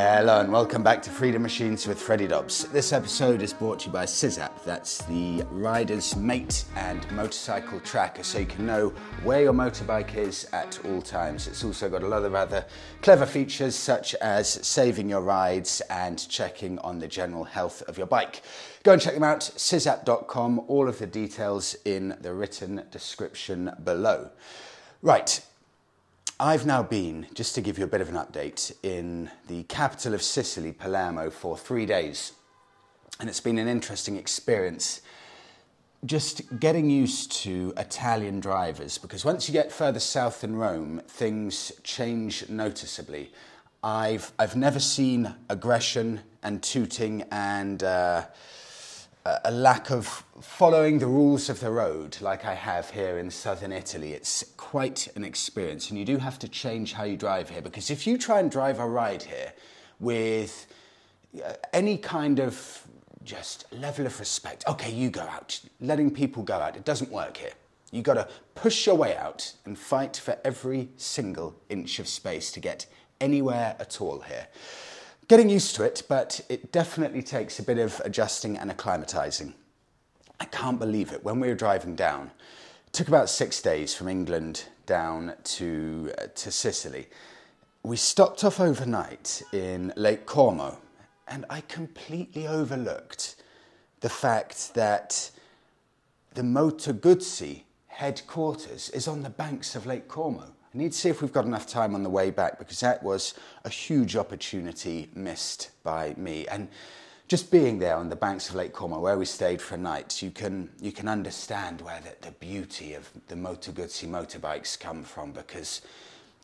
Hello and welcome back to Freedom Machines with Freddie Dobbs. This episode is brought to you by SysApp. That's the rider's mate and motorcycle tracker so you can know where your motorbike is at all times. It's also got a lot of other clever features such as saving your rides and checking on the general health of your bike. Go and check them out, sysapp.com, all of the details in the written description below. Right, I've now been, just to give you a bit of an update, in the capital of Sicily, Palermo, for three days. And it's been an interesting experience just getting used to Italian drivers because once you get further south in Rome, things change noticeably. I've, I've never seen aggression and tooting and. Uh, a lack of following the rules of the road like I have here in southern Italy. It's quite an experience, and you do have to change how you drive here because if you try and drive a ride here with uh, any kind of just level of respect, okay, you go out, letting people go out, it doesn't work here. You've got to push your way out and fight for every single inch of space to get anywhere at all here getting used to it, but it definitely takes a bit of adjusting and acclimatizing. I can't believe it. When we were driving down, it took about six days from England down to, uh, to Sicily. We stopped off overnight in Lake Como, and I completely overlooked the fact that the Moto Guzzi headquarters is on the banks of Lake Como. I need to see if we've got enough time on the way back because that was a huge opportunity missed by me. And just being there on the banks of Lake Como, where we stayed for a night, you can, you can understand where the, the beauty of the Moto Guzzi motorbikes come from because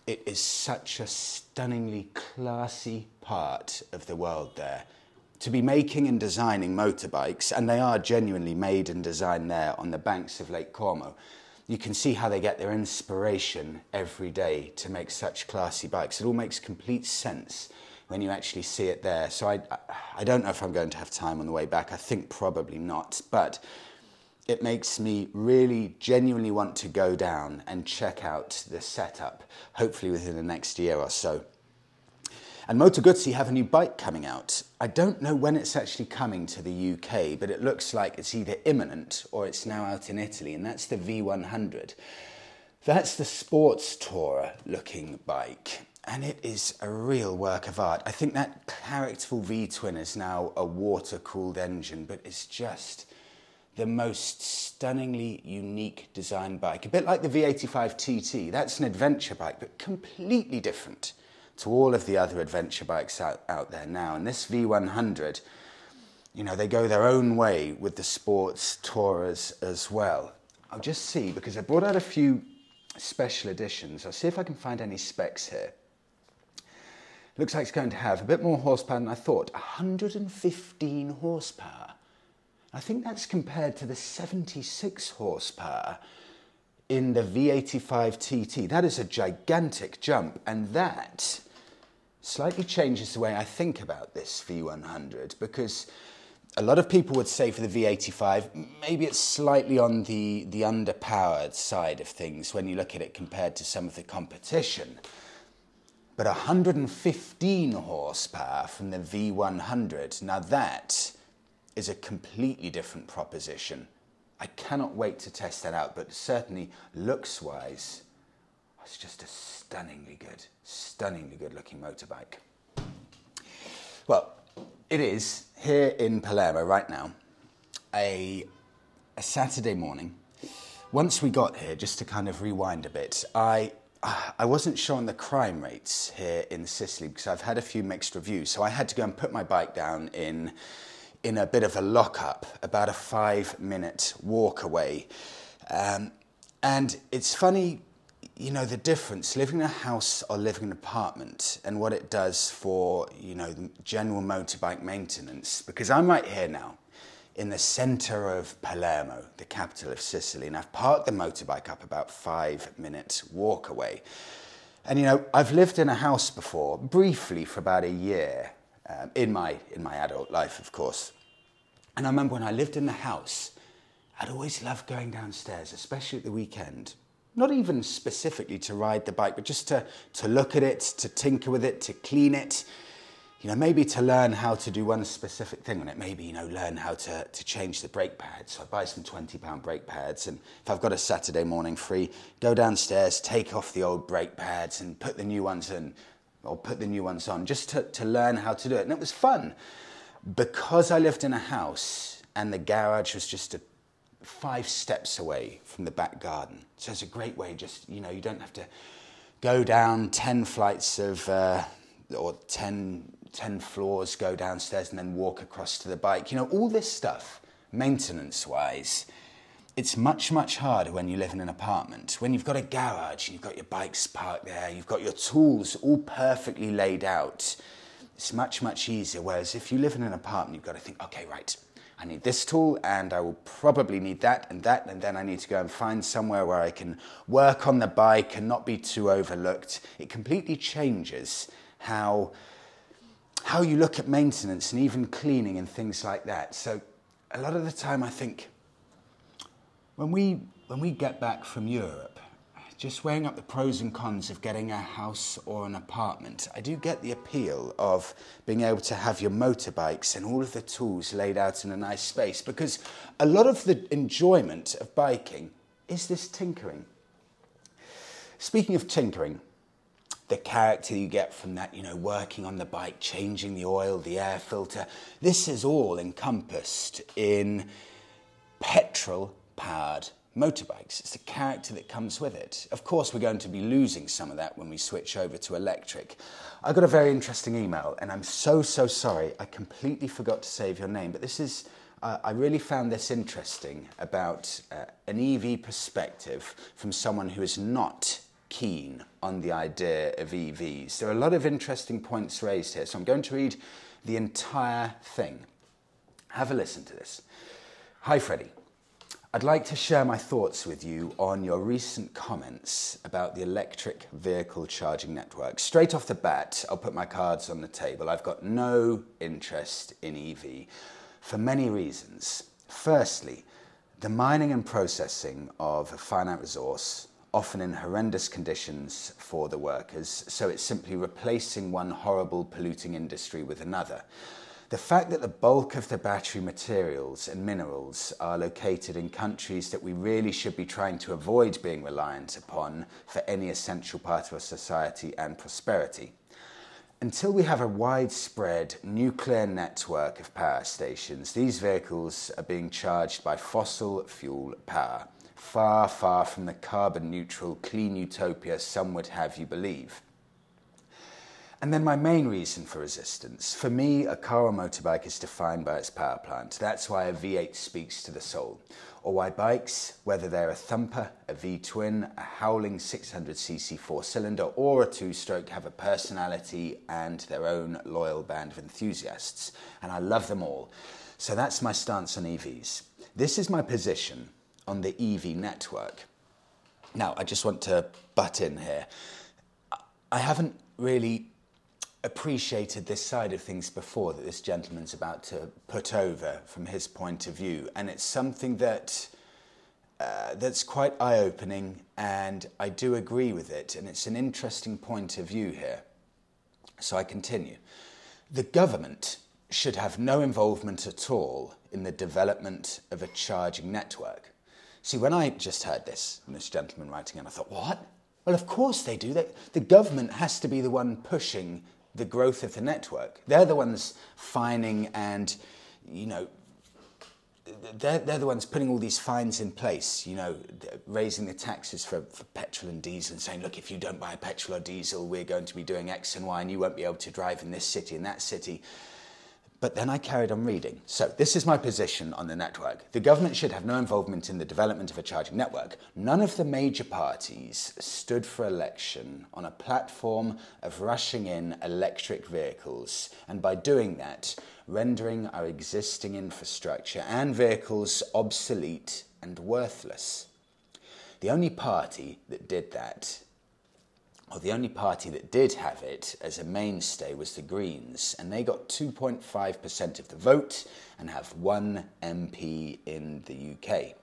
it is such a stunningly classy part of the world there. To be making and designing motorbikes, and they are genuinely made and designed there on the banks of Lake Como you can see how they get their inspiration every day to make such classy bikes. It all makes complete sense when you actually see it there. So I, I don't know if I'm going to have time on the way back. I think probably not. But it makes me really genuinely want to go down and check out the setup, hopefully within the next year or so. And Moto Guzzi have a new bike coming out. I don't know when it's actually coming to the UK, but it looks like it's either imminent or it's now out in Italy, and that's the V100. That's the sports tourer looking bike, and it is a real work of art. I think that characterful V twin is now a water cooled engine, but it's just the most stunningly unique design bike. A bit like the V85 TT, that's an adventure bike, but completely different to all of the other adventure bikes out, out there now. And this V100, you know, they go their own way with the sports tourers as well. I'll just see because I brought out a few special editions. I'll see if I can find any specs here. Looks like it's going to have a bit more horsepower than I thought 115 horsepower. I think that's compared to the 76 horsepower in the V85 TT. That is a gigantic jump, and that slightly changes the way I think about this V100 because a lot of people would say for the V85, maybe it's slightly on the, the underpowered side of things when you look at it compared to some of the competition. But 115 horsepower from the V100, now that is a completely different proposition. I cannot wait to test that out, but certainly looks wise, it's just a stunningly good, stunningly good looking motorbike. Well, it is here in Palermo right now, a, a Saturday morning. Once we got here, just to kind of rewind a bit, I I wasn't sure on the crime rates here in Sicily because I've had a few mixed reviews. So I had to go and put my bike down in in a bit of a lockup, about a five minute walk away. Um, and it's funny you know, the difference living in a house or living in an apartment and what it does for, you know, general motorbike maintenance. Because I'm right here now in the center of Palermo, the capital of Sicily, and I've parked the motorbike up about five minutes walk away. And, you know, I've lived in a house before, briefly for about a year, um, in, my, in my adult life, of course. And I remember when I lived in the house, I'd always loved going downstairs, especially at the weekend, not even specifically to ride the bike, but just to, to look at it, to tinker with it, to clean it. you know, maybe to learn how to do one specific thing on it, maybe, you know, learn how to, to change the brake pads. So I buy some 20 pound brake pads, and if I've got a Saturday morning free, go downstairs, take off the old brake pads, and put the new ones in, or put the new ones on, just to, to learn how to do it. And it was fun. Because I lived in a house and the garage was just a, five steps away from the back garden. So it's a great way, just, you know, you don't have to go down 10 flights of, uh, or 10 10 floors, go downstairs, and then walk across to the bike. You know, all this stuff, maintenance wise, it's much, much harder when you live in an apartment. When you've got a garage you've got your bikes parked there, you've got your tools all perfectly laid out, it's much, much easier. Whereas if you live in an apartment, you've got to think, okay, right, I need this tool and I will probably need that and that, and then I need to go and find somewhere where I can work on the bike and not be too overlooked. It completely changes how how you look at maintenance and even cleaning and things like that. So a lot of the time I think when we when we get back from Europe, just weighing up the pros and cons of getting a house or an apartment, I do get the appeal of being able to have your motorbikes and all of the tools laid out in a nice space because a lot of the enjoyment of biking is this tinkering. Speaking of tinkering, the character you get from that, you know, working on the bike, changing the oil, the air filter. This is all encompassed in petrol powered motorbikes. It's the character that comes with it. Of course, we're going to be losing some of that when we switch over to electric. I got a very interesting email, and I'm so, so sorry. I completely forgot to save your name, but this is. Uh, I really found this interesting about uh, an EV perspective from someone who is not keen on the idea of EVs. There are a lot of interesting points raised here, so I'm going to read the entire thing. Have a listen to this. Hi, Freddie. I'd like to share my thoughts with you on your recent comments about the electric vehicle charging network. Straight off the bat, I'll put my cards on the table. I've got no interest in EV for many reasons. Firstly, the mining and processing of a finite resource often in horrendous conditions for the workers, so it's simply replacing one horrible polluting industry with another. The fact that the bulk of the battery materials and minerals are located in countries that we really should be trying to avoid being reliant upon for any essential part of our society and prosperity. Until we have a widespread nuclear network of power stations, these vehicles are being charged by fossil fuel power far, far from the carbon neutral, clean utopia some would have you believe. And then my main reason for resistance. For me, a car or motorbike is defined by its power plant. That's why a V8 speaks to the soul. Or why bikes, whether they're a thumper, a V-twin, a howling 600cc four-cylinder, or a two-stroke, have a personality and their own loyal band of enthusiasts. And I love them all. So that's my stance on EVs. This is my position on the EV network. Now, I just want to butt in here. I haven't really appreciated this side of things before that this gentleman's about to put over from his point of view, and it's something that uh, that's quite eye-opening, and I do agree with it, and it's an interesting point of view here. So I continue. The government should have no involvement at all in the development of a charging network. See, when I just heard this, this gentleman writing in, I thought, what? Well, of course they do. the government has to be the one pushing the growth of the network. They're the ones fining and, you know, they're, they're the ones putting all these fines in place, you know, raising the taxes for, for petrol and diesel and saying, look, if you don't buy petrol or diesel, we're going to be doing X and Y and you won't be able to drive in this city and that city. But then I carried on reading. So, this is my position on the network. The government should have no involvement in the development of a charging network. None of the major parties stood for election on a platform of rushing in electric vehicles, and by doing that, rendering our existing infrastructure and vehicles obsolete and worthless. The only party that did that well, the only party that did have it as a mainstay was the Greens, and they got 2.5% of the vote and have one MP in the UK.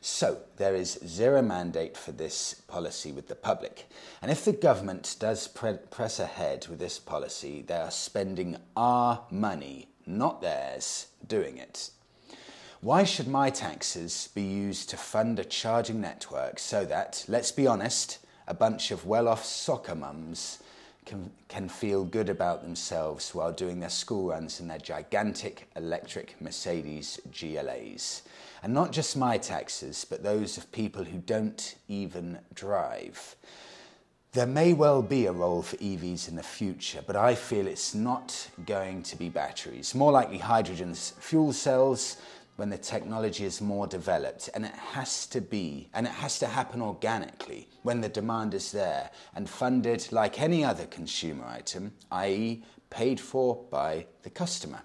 So, there is zero mandate for this policy with the public. And if the government does pre- press ahead with this policy, they are spending our money, not theirs, doing it. Why should my taxes be used to fund a charging network so that, let's be honest, a bunch of well off soccer mums can, can feel good about themselves while doing their school runs in their gigantic electric Mercedes GLAs? And not just my taxes, but those of people who don't even drive. There may well be a role for EVs in the future, but I feel it's not going to be batteries. More likely hydrogen's fuel cells when the technology is more developed and it has to be and it has to happen organically when the demand is there and funded like any other consumer item i.e. paid for by the customer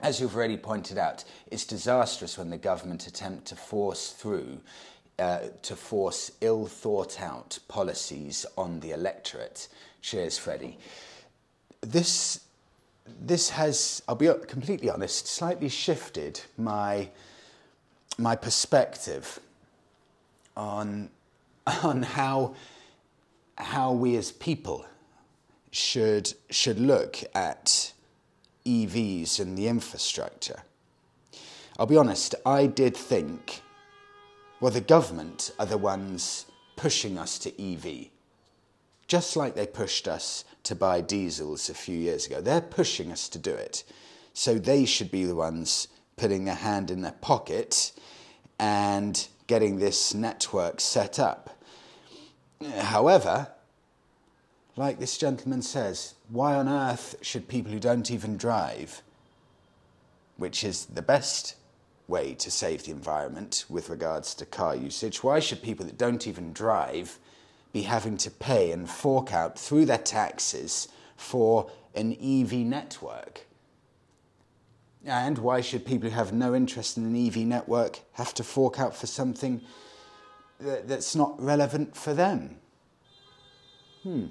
as you've already pointed out, it's disastrous when the government attempt to force through, uh, to force ill thought out policies on the electorate. Cheers, Freddie. This, this has, I'll be completely honest, slightly shifted my, my perspective on, on how, how we as people should, should look at EVs and the infrastructure. I'll be honest, I did think, well, the government are the ones pushing us to EV. Just like they pushed us to buy diesels a few years ago. They're pushing us to do it. So they should be the ones putting their hand in their pocket and getting this network set up. However, like this gentleman says, why on earth should people who don't even drive, which is the best way to save the environment with regards to car usage, why should people that don't even drive be having to pay and fork out through their taxes for an EV network? And why should people who have no interest in an EV network have to fork out for something that's not relevant for them? Hmm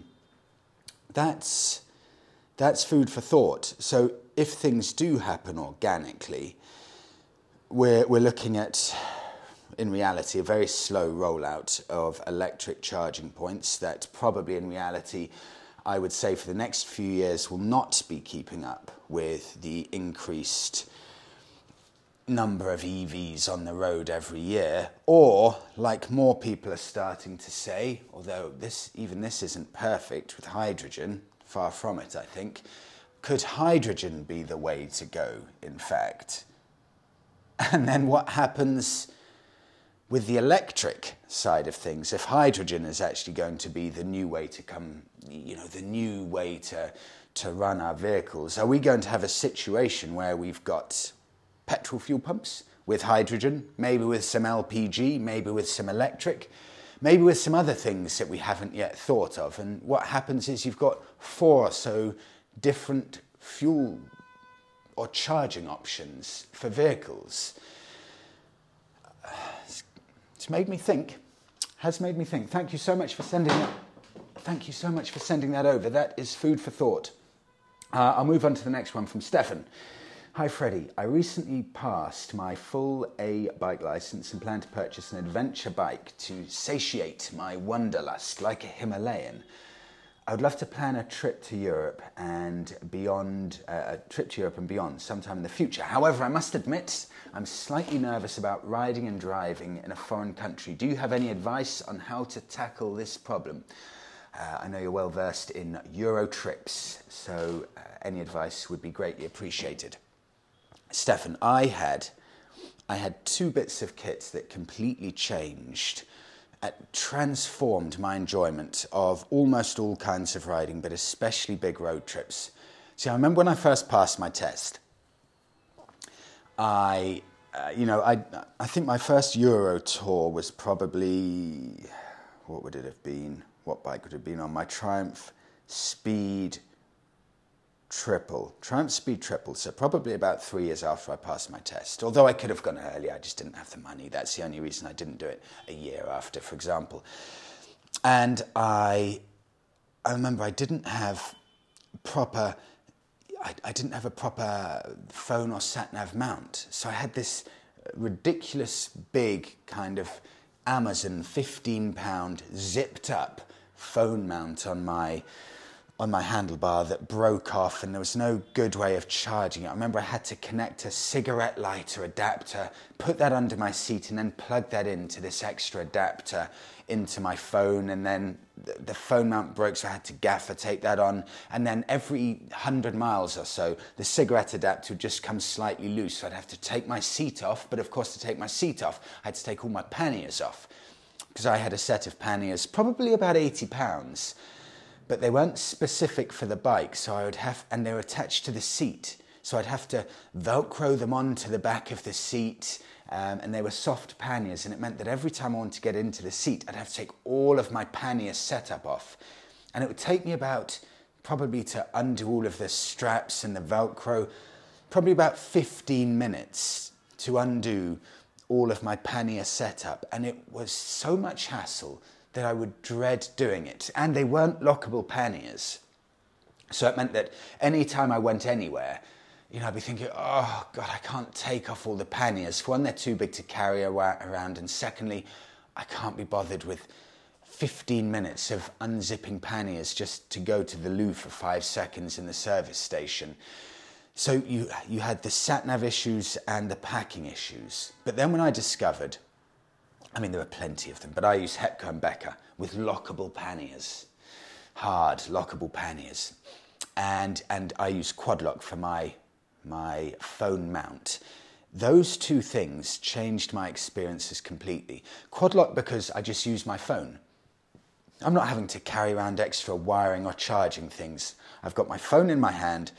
that's, that's food for thought. So if things do happen organically, we're, we're looking at, in reality, a very slow rollout of electric charging points that probably in reality, I would say for the next few years will not be keeping up with the increased number of EVs on the road every year, or like more people are starting to say, although this even this isn't perfect with hydrogen, far from it, I think. Could hydrogen be the way to go, in fact? And then what happens with the electric side of things? If hydrogen is actually going to be the new way to come, you know, the new way to, to run our vehicles, are we going to have a situation where we've got petrol fuel pumps with hydrogen, maybe with some LPG, maybe with some electric, maybe with some other things that we haven't yet thought of. And what happens is you've got four or so different fuel or charging options for vehicles. It's made me think, has made me think. Thank you so much for sending that. Thank you so much for sending that over. That is food for thought. Uh, I'll move on to the next one from Stefan. Hi Freddie, I recently passed my full A bike license and plan to purchase an adventure bike to satiate my wanderlust like a Himalayan. I would love to plan a trip to Europe and beyond, uh, a trip to Europe and beyond sometime in the future. However, I must admit, I'm slightly nervous about riding and driving in a foreign country. Do you have any advice on how to tackle this problem? Uh, I know you're well versed in Euro trips, so uh, any advice would be greatly appreciated. Stefan, I had I had two bits of kit that completely changed, transformed my enjoyment of almost all kinds of riding, but especially big road trips. See, I remember when I first passed my test. I, uh, you know, I I think my first Euro tour was probably what would it have been? What bike would it have been on? My Triumph Speed triple, Triumph Speed triple, so probably about three years after I passed my test. Although I could have gone earlier, I just didn't have the money. That's the only reason I didn't do it a year after, for example. And I, I remember I didn't have proper, I, I didn't have a proper phone or sat nav mount. So I had this ridiculous big kind of Amazon 15 pound zipped up phone mount on my on my handlebar that broke off and there was no good way of charging it. I remember I had to connect a cigarette lighter adapter, put that under my seat and then plug that into this extra adapter into my phone and then the phone mount broke so I had to gaffer tape that on. And then every 100 miles or so the cigarette adapter would just come slightly loose. So I'd have to take my seat off but of course to take my seat off I had to take all my panniers off. Because I had a set of panniers probably about 80 pounds but they weren't specific for the bike, so I would have, and they were attached to the seat. So I'd have to Velcro them onto the back of the seat, um, and they were soft panniers, and it meant that every time I wanted to get into the seat, I'd have to take all of my pannier setup off. And it would take me about, probably to undo all of the straps and the Velcro, probably about 15 minutes to undo all of my pannier setup. And it was so much hassle that I would dread doing it. And they weren't lockable panniers. So it meant that any time I went anywhere, you know, I'd be thinking, oh God, I can't take off all the panniers. One, they're too big to carry around, and secondly, I can't be bothered with 15 minutes of unzipping panniers just to go to the loo for five seconds in the service station. So you, you had the sat nav issues and the packing issues. But then when I discovered I mean, there are plenty of them, but I use Hepco and Becker with lockable panniers, hard lockable panniers, and and I use Quadlock for my my phone mount. Those two things changed my experiences completely. Quadlock because I just use my phone. I'm not having to carry around extra wiring or charging things. I've got my phone in my hand.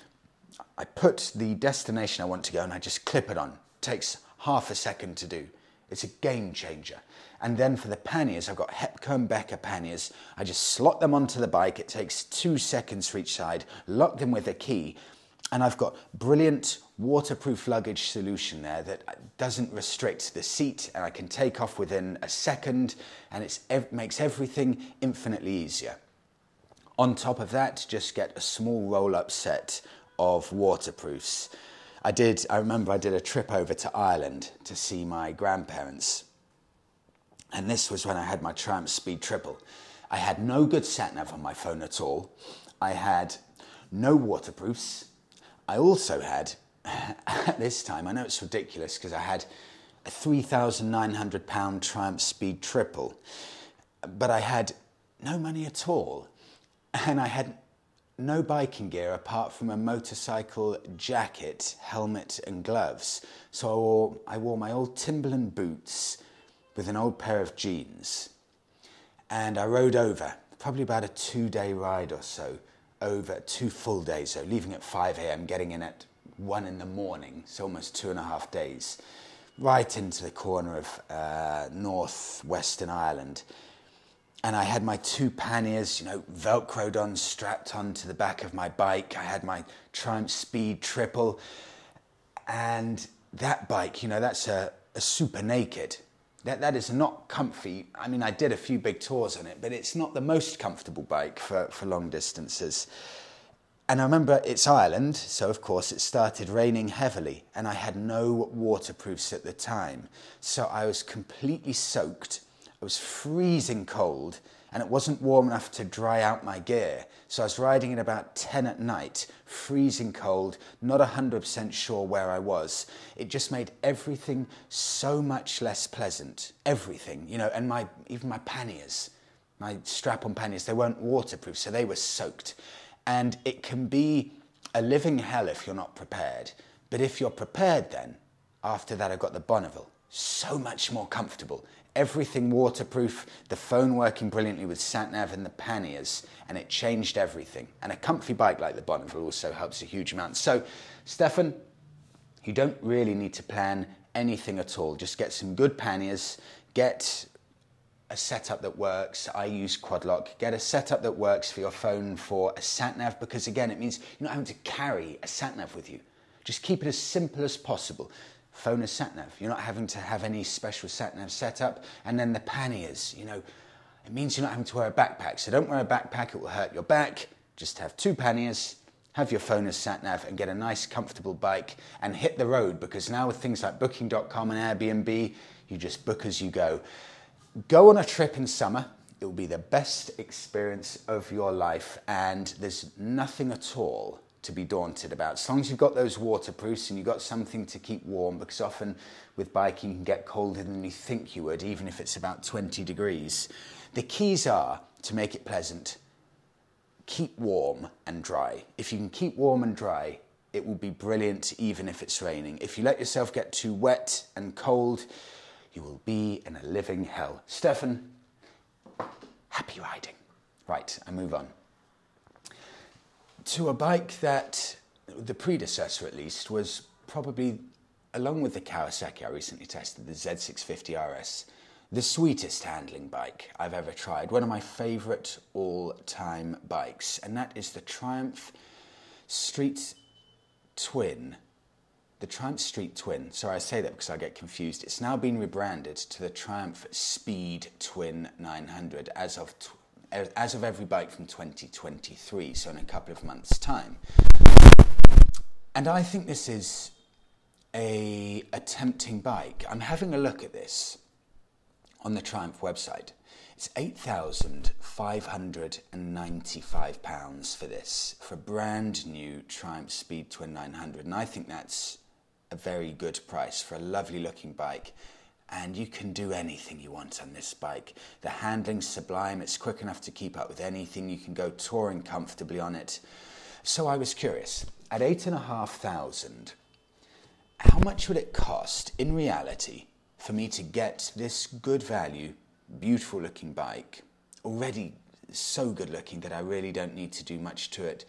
I put the destination I want to go and I just clip it on. It takes half a second to do. It's a game changer. And then for the panniers, I've got Hepco and Becker panniers. I just slot them onto the bike. It takes two seconds for each side, lock them with a key. And I've got brilliant waterproof luggage solution there that doesn't restrict the seat and I can take off within a second and it makes everything infinitely easier. On top of that, just get a small roll up set of waterproofs. I did, I remember I did a trip over to Ireland to see my grandparents and this was when I had my Triumph Speed Triple. I had no good sat nav on my phone at all. I had no waterproofs. I also had, at this time, I know it's ridiculous because I had a £3,900 Triumph Speed Triple, but I had no money at all. And I had no biking gear apart from a motorcycle jacket, helmet, and gloves. So I wore, I wore my old Timberland boots with an old pair of jeans. And I rode over, probably about a two day ride or so, over two full days, so leaving at 5 a.m., getting in at 1 in the morning, so almost two and a half days, right into the corner of uh, northwestern Ireland. And I had my two panniers, you know, velcroed on, strapped onto the back of my bike. I had my Triumph Speed Triple. And that bike, you know, that's a, a super naked. That, that is not comfy. I mean, I did a few big tours on it, but it's not the most comfortable bike for, for long distances. And I remember it's Ireland, so of course it started raining heavily, and I had no waterproofs at the time. So I was completely soaked. I was freezing cold, and it wasn't warm enough to dry out my gear. So I was riding at about 10 at night, freezing cold, not 100% sure where I was. It just made everything so much less pleasant. Everything, you know, and my even my panniers, my strap-on panniers, they weren't waterproof, so they were soaked. And it can be a living hell if you're not prepared. But if you're prepared then, after that I got the Bonneville. So much more comfortable everything waterproof, the phone working brilliantly with sat nav and the panniers, and it changed everything. And a comfy bike like the Bonneville also helps a huge amount. So, Stefan, you don't really need to plan anything at all. Just get some good panniers, get a setup that works. I use Quadlock. Get a setup that works for your phone for a sat nav because, again, it means you're not having to carry a sat nav with you. Just keep it as simple as possible phone a satnav. You're not having to have any special satnav setup. And then the panniers, you know, it means you're not having to wear a backpack. So don't wear a backpack, it will hurt your back. Just have two panniers have your phone as sat nav and get a nice, comfortable bike and hit the road because now with things like booking.com and Airbnb, you just book as you go. Go on a trip in summer. It will be the best experience of your life, and there's nothing at all to be daunted about. As long as you've got those waterproofs and you've got something to keep warm, because often with biking you can get colder than you think you would, even if it's about 20 degrees. The keys are to make it pleasant keep warm and dry. If you can keep warm and dry, it will be brilliant even if it's raining. If you let yourself get too wet and cold, you will be in a living hell. Stefan, happy riding. Right, I move on. To a bike that, the predecessor at least, was probably, along with the Kawasaki I recently tested, the Z650 RS, the sweetest handling bike I've ever tried, one of my favourite all time bikes, and that is the Triumph Street Twin. The Triumph Street Twin. Sorry, I say that because I get confused. It's now been rebranded to the Triumph Speed Twin 900 as of as of every bike from 2023, so in a couple of months' time. And I think this is a, a tempting bike. I'm having a look at this on the Triumph website. It's £8,595 for this, for a brand new Triumph Speed Twin 900. And I think that's a very good price for a lovely looking bike. And you can do anything you want on this bike. The handling's sublime, it's quick enough to keep up with anything. You can go touring comfortably on it. So I was curious at eight and a half thousand, how much would it cost in reality for me to get this good value, beautiful looking bike, already so good looking that I really don't need to do much to it.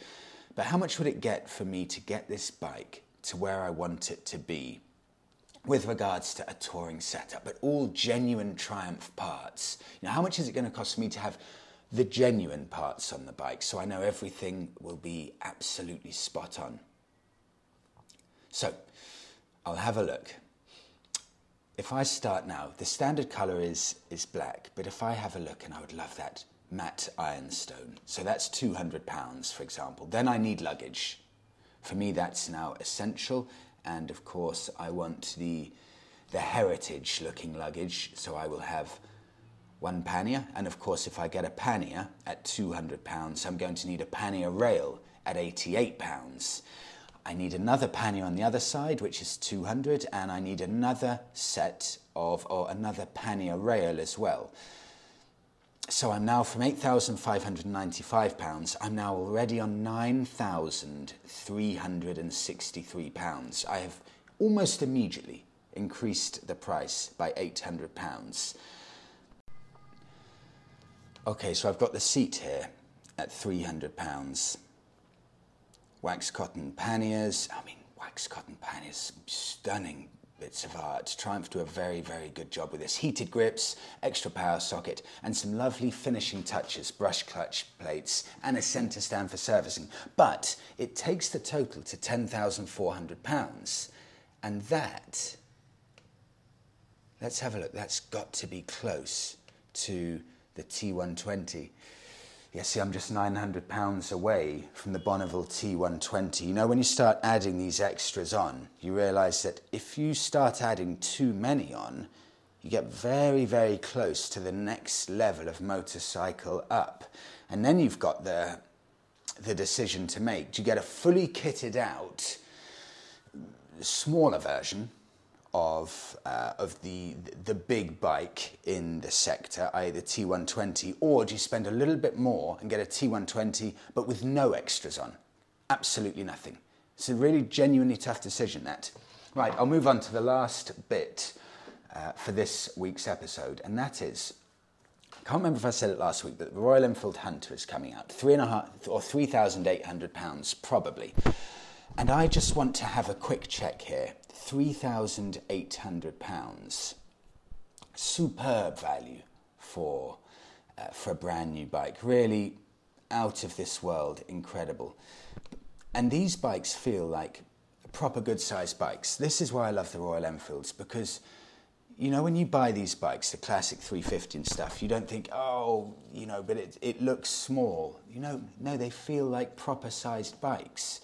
But how much would it get for me to get this bike to where I want it to be with regards to a touring setup, but all genuine Triumph parts? You know, how much is it going to cost me to have the genuine parts on the bike so I know everything will be absolutely spot on? So, I'll have a look if I start now, the standard colour is, is black, but if I have a look, and I would love that matte ironstone, so that's £200 for example, then I need luggage. For me, that's now essential, and of course, I want the, the heritage looking luggage, so I will have one pannier, and of course, if I get a pannier at £200, I'm going to need a pannier rail at £88. I need another pannier on the other side, which is 200, and I need another set of, or another pannier rail as well. So I'm now from £8,595, I'm now already on £9,363. I have almost immediately increased the price by £800. Okay, so I've got the seat here at £300 wax cotton panniers. I mean, wax cotton panniers, stunning bits of art. Triumph do a very, very good job with this. Heated grips, extra power socket, and some lovely finishing touches, brush clutch plates, and a centre stand for servicing. But it takes the total to £10,400. And that, let's have a look, that's got to be close to the T120. Yeah, see, I'm just 900 pounds away from the Bonneville T120. You know, when you start adding these extras on, you realize that if you start adding too many on, you get very, very close to the next level of motorcycle up. And then you've got the, the decision to make. Do you get a fully kitted out, smaller version, of uh, of the the big bike in the sector, i.e. the T120, or do you spend a little bit more and get a T120 but with no extras on? Absolutely nothing. It's a really genuinely tough decision that. Right, I'll move on to the last bit uh, for this week's episode, and that is. I can't remember if I said it last week, but the Royal Enfield Hunter is coming out. Three and a half or three thousand eight hundred pounds, probably. And I just want to have a quick check here £3,800. Superb value for, uh, for a brand new bike. Really out of this world, incredible. And these bikes feel like proper good sized bikes. This is why I love the Royal Enfields because you know, when you buy these bikes, the classic 350 and stuff, you don't think, oh, you know, but it, it looks small. You know, no, they feel like proper sized bikes.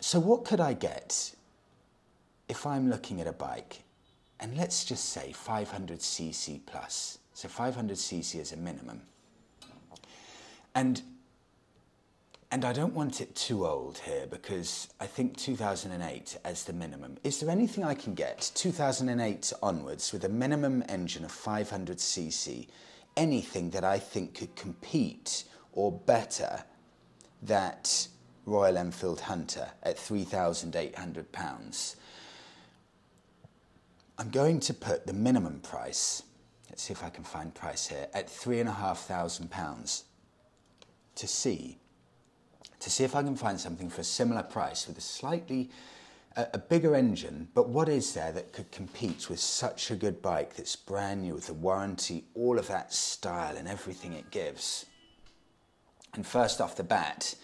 So, what could I get if I'm looking at a bike and let's just say 500cc plus? So, 500cc is a minimum. And and I don't want it too old here because I think 2008 as the minimum. Is there anything I can get 2008 onwards with a minimum engine of 500cc? Anything that I think could compete or better that Royal Enfield Hunter at £3,800? I'm going to put the minimum price, let's see if I can find price here, at £3,500 to see to see if I can find something for a similar price with a slightly a, a bigger engine, but what is there that could compete with such a good bike that's brand new with the warranty, all of that style and everything it gives? And first off the bat,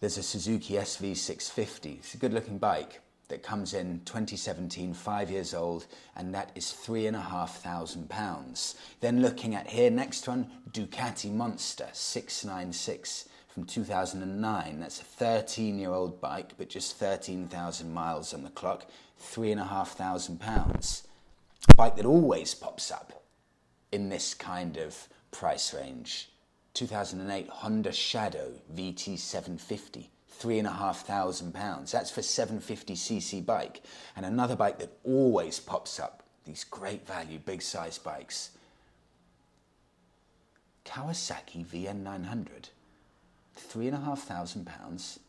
there's a Suzuki SV650. It's a good looking bike that comes in 2017, five years old, and that is three and a half thousand pounds. Then looking at here, next one, Ducati Monster 696 from 2009. That's a 13 year old bike, but just 13,000 miles on the clock, £3,500. A bike that always pops up in this kind of price range. 2008 Honda Shadow VT750. Three and a half thousand pounds. That's for 750cc bike. And another bike that always pops up. These great value, big size bikes. Kawasaki VN900 three and a half thousand pounds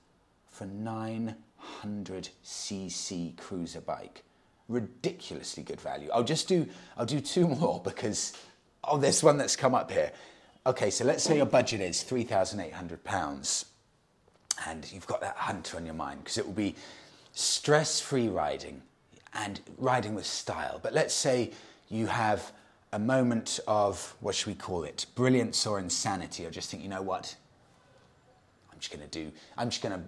for 900cc cruiser bike. Ridiculously good value. I'll just do, I'll do two more because, oh, there's one that's come up here. Okay, so let's say your budget is £3,800 and you've got that hunter on your mind because it will be stress free riding and riding with style. But let's say you have a moment of, what should we call it, brilliance or insanity, or just think, you know what, i'm just going to do, I'm just going to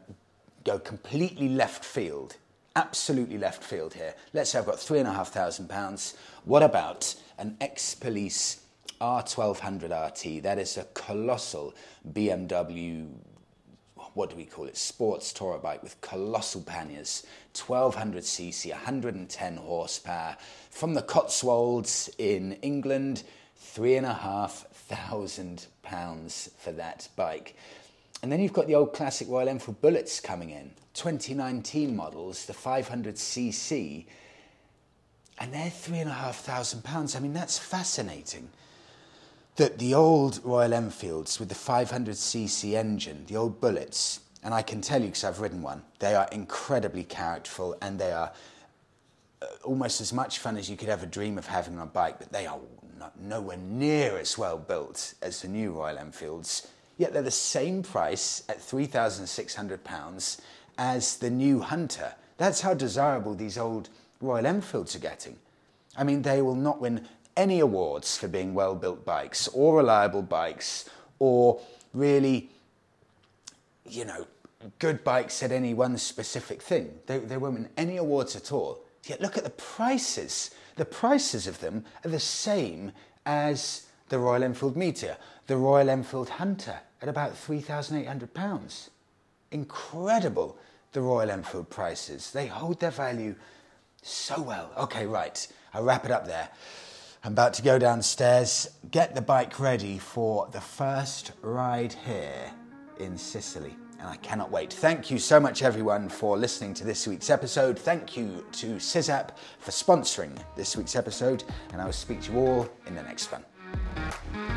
go completely left field, absolutely left field here. Let's say I've got three and a half thousand pounds. What about an ex police R1200 RT? That is a colossal BMW what do we call it? Sports tourer bike with colossal panniers, 1200cc, 110 horsepower, from the Cotswolds in England, three and a half thousand pounds for that bike. And then you've got the old classic Royal Enfield Bullets coming in, 2019 models, the 500cc, and they're three and a half thousand pounds. I mean, that's fascinating. That the old Royal Enfields with the 500cc engine, the old Bullets, and I can tell you because I've ridden one, they are incredibly characterful and they are uh, almost as much fun as you could ever dream of having on a bike, but they are nowhere near as well built as the new Royal Enfields yet they're the same price at £3,600 as the new Hunter. That's how desirable these old Royal Enfields are getting. I mean, they will not win any awards for being well built bikes or reliable bikes or really, you know, good bikes at any one specific thing. They, they won't win any awards at all. Yet look at the prices. The prices of them are the same as the Royal Enfield Meteor, the Royal Enfield Hunter at about £3,800. Incredible, the Royal Enfield prices. They hold their value so well. Okay, right, I'll wrap it up there. I'm about to go downstairs, get the bike ready for the first ride here in Sicily. And I cannot wait. Thank you so much, everyone, for listening to this week's episode. Thank you to SysApp for sponsoring this week's episode. And I will speak to you all in the next one.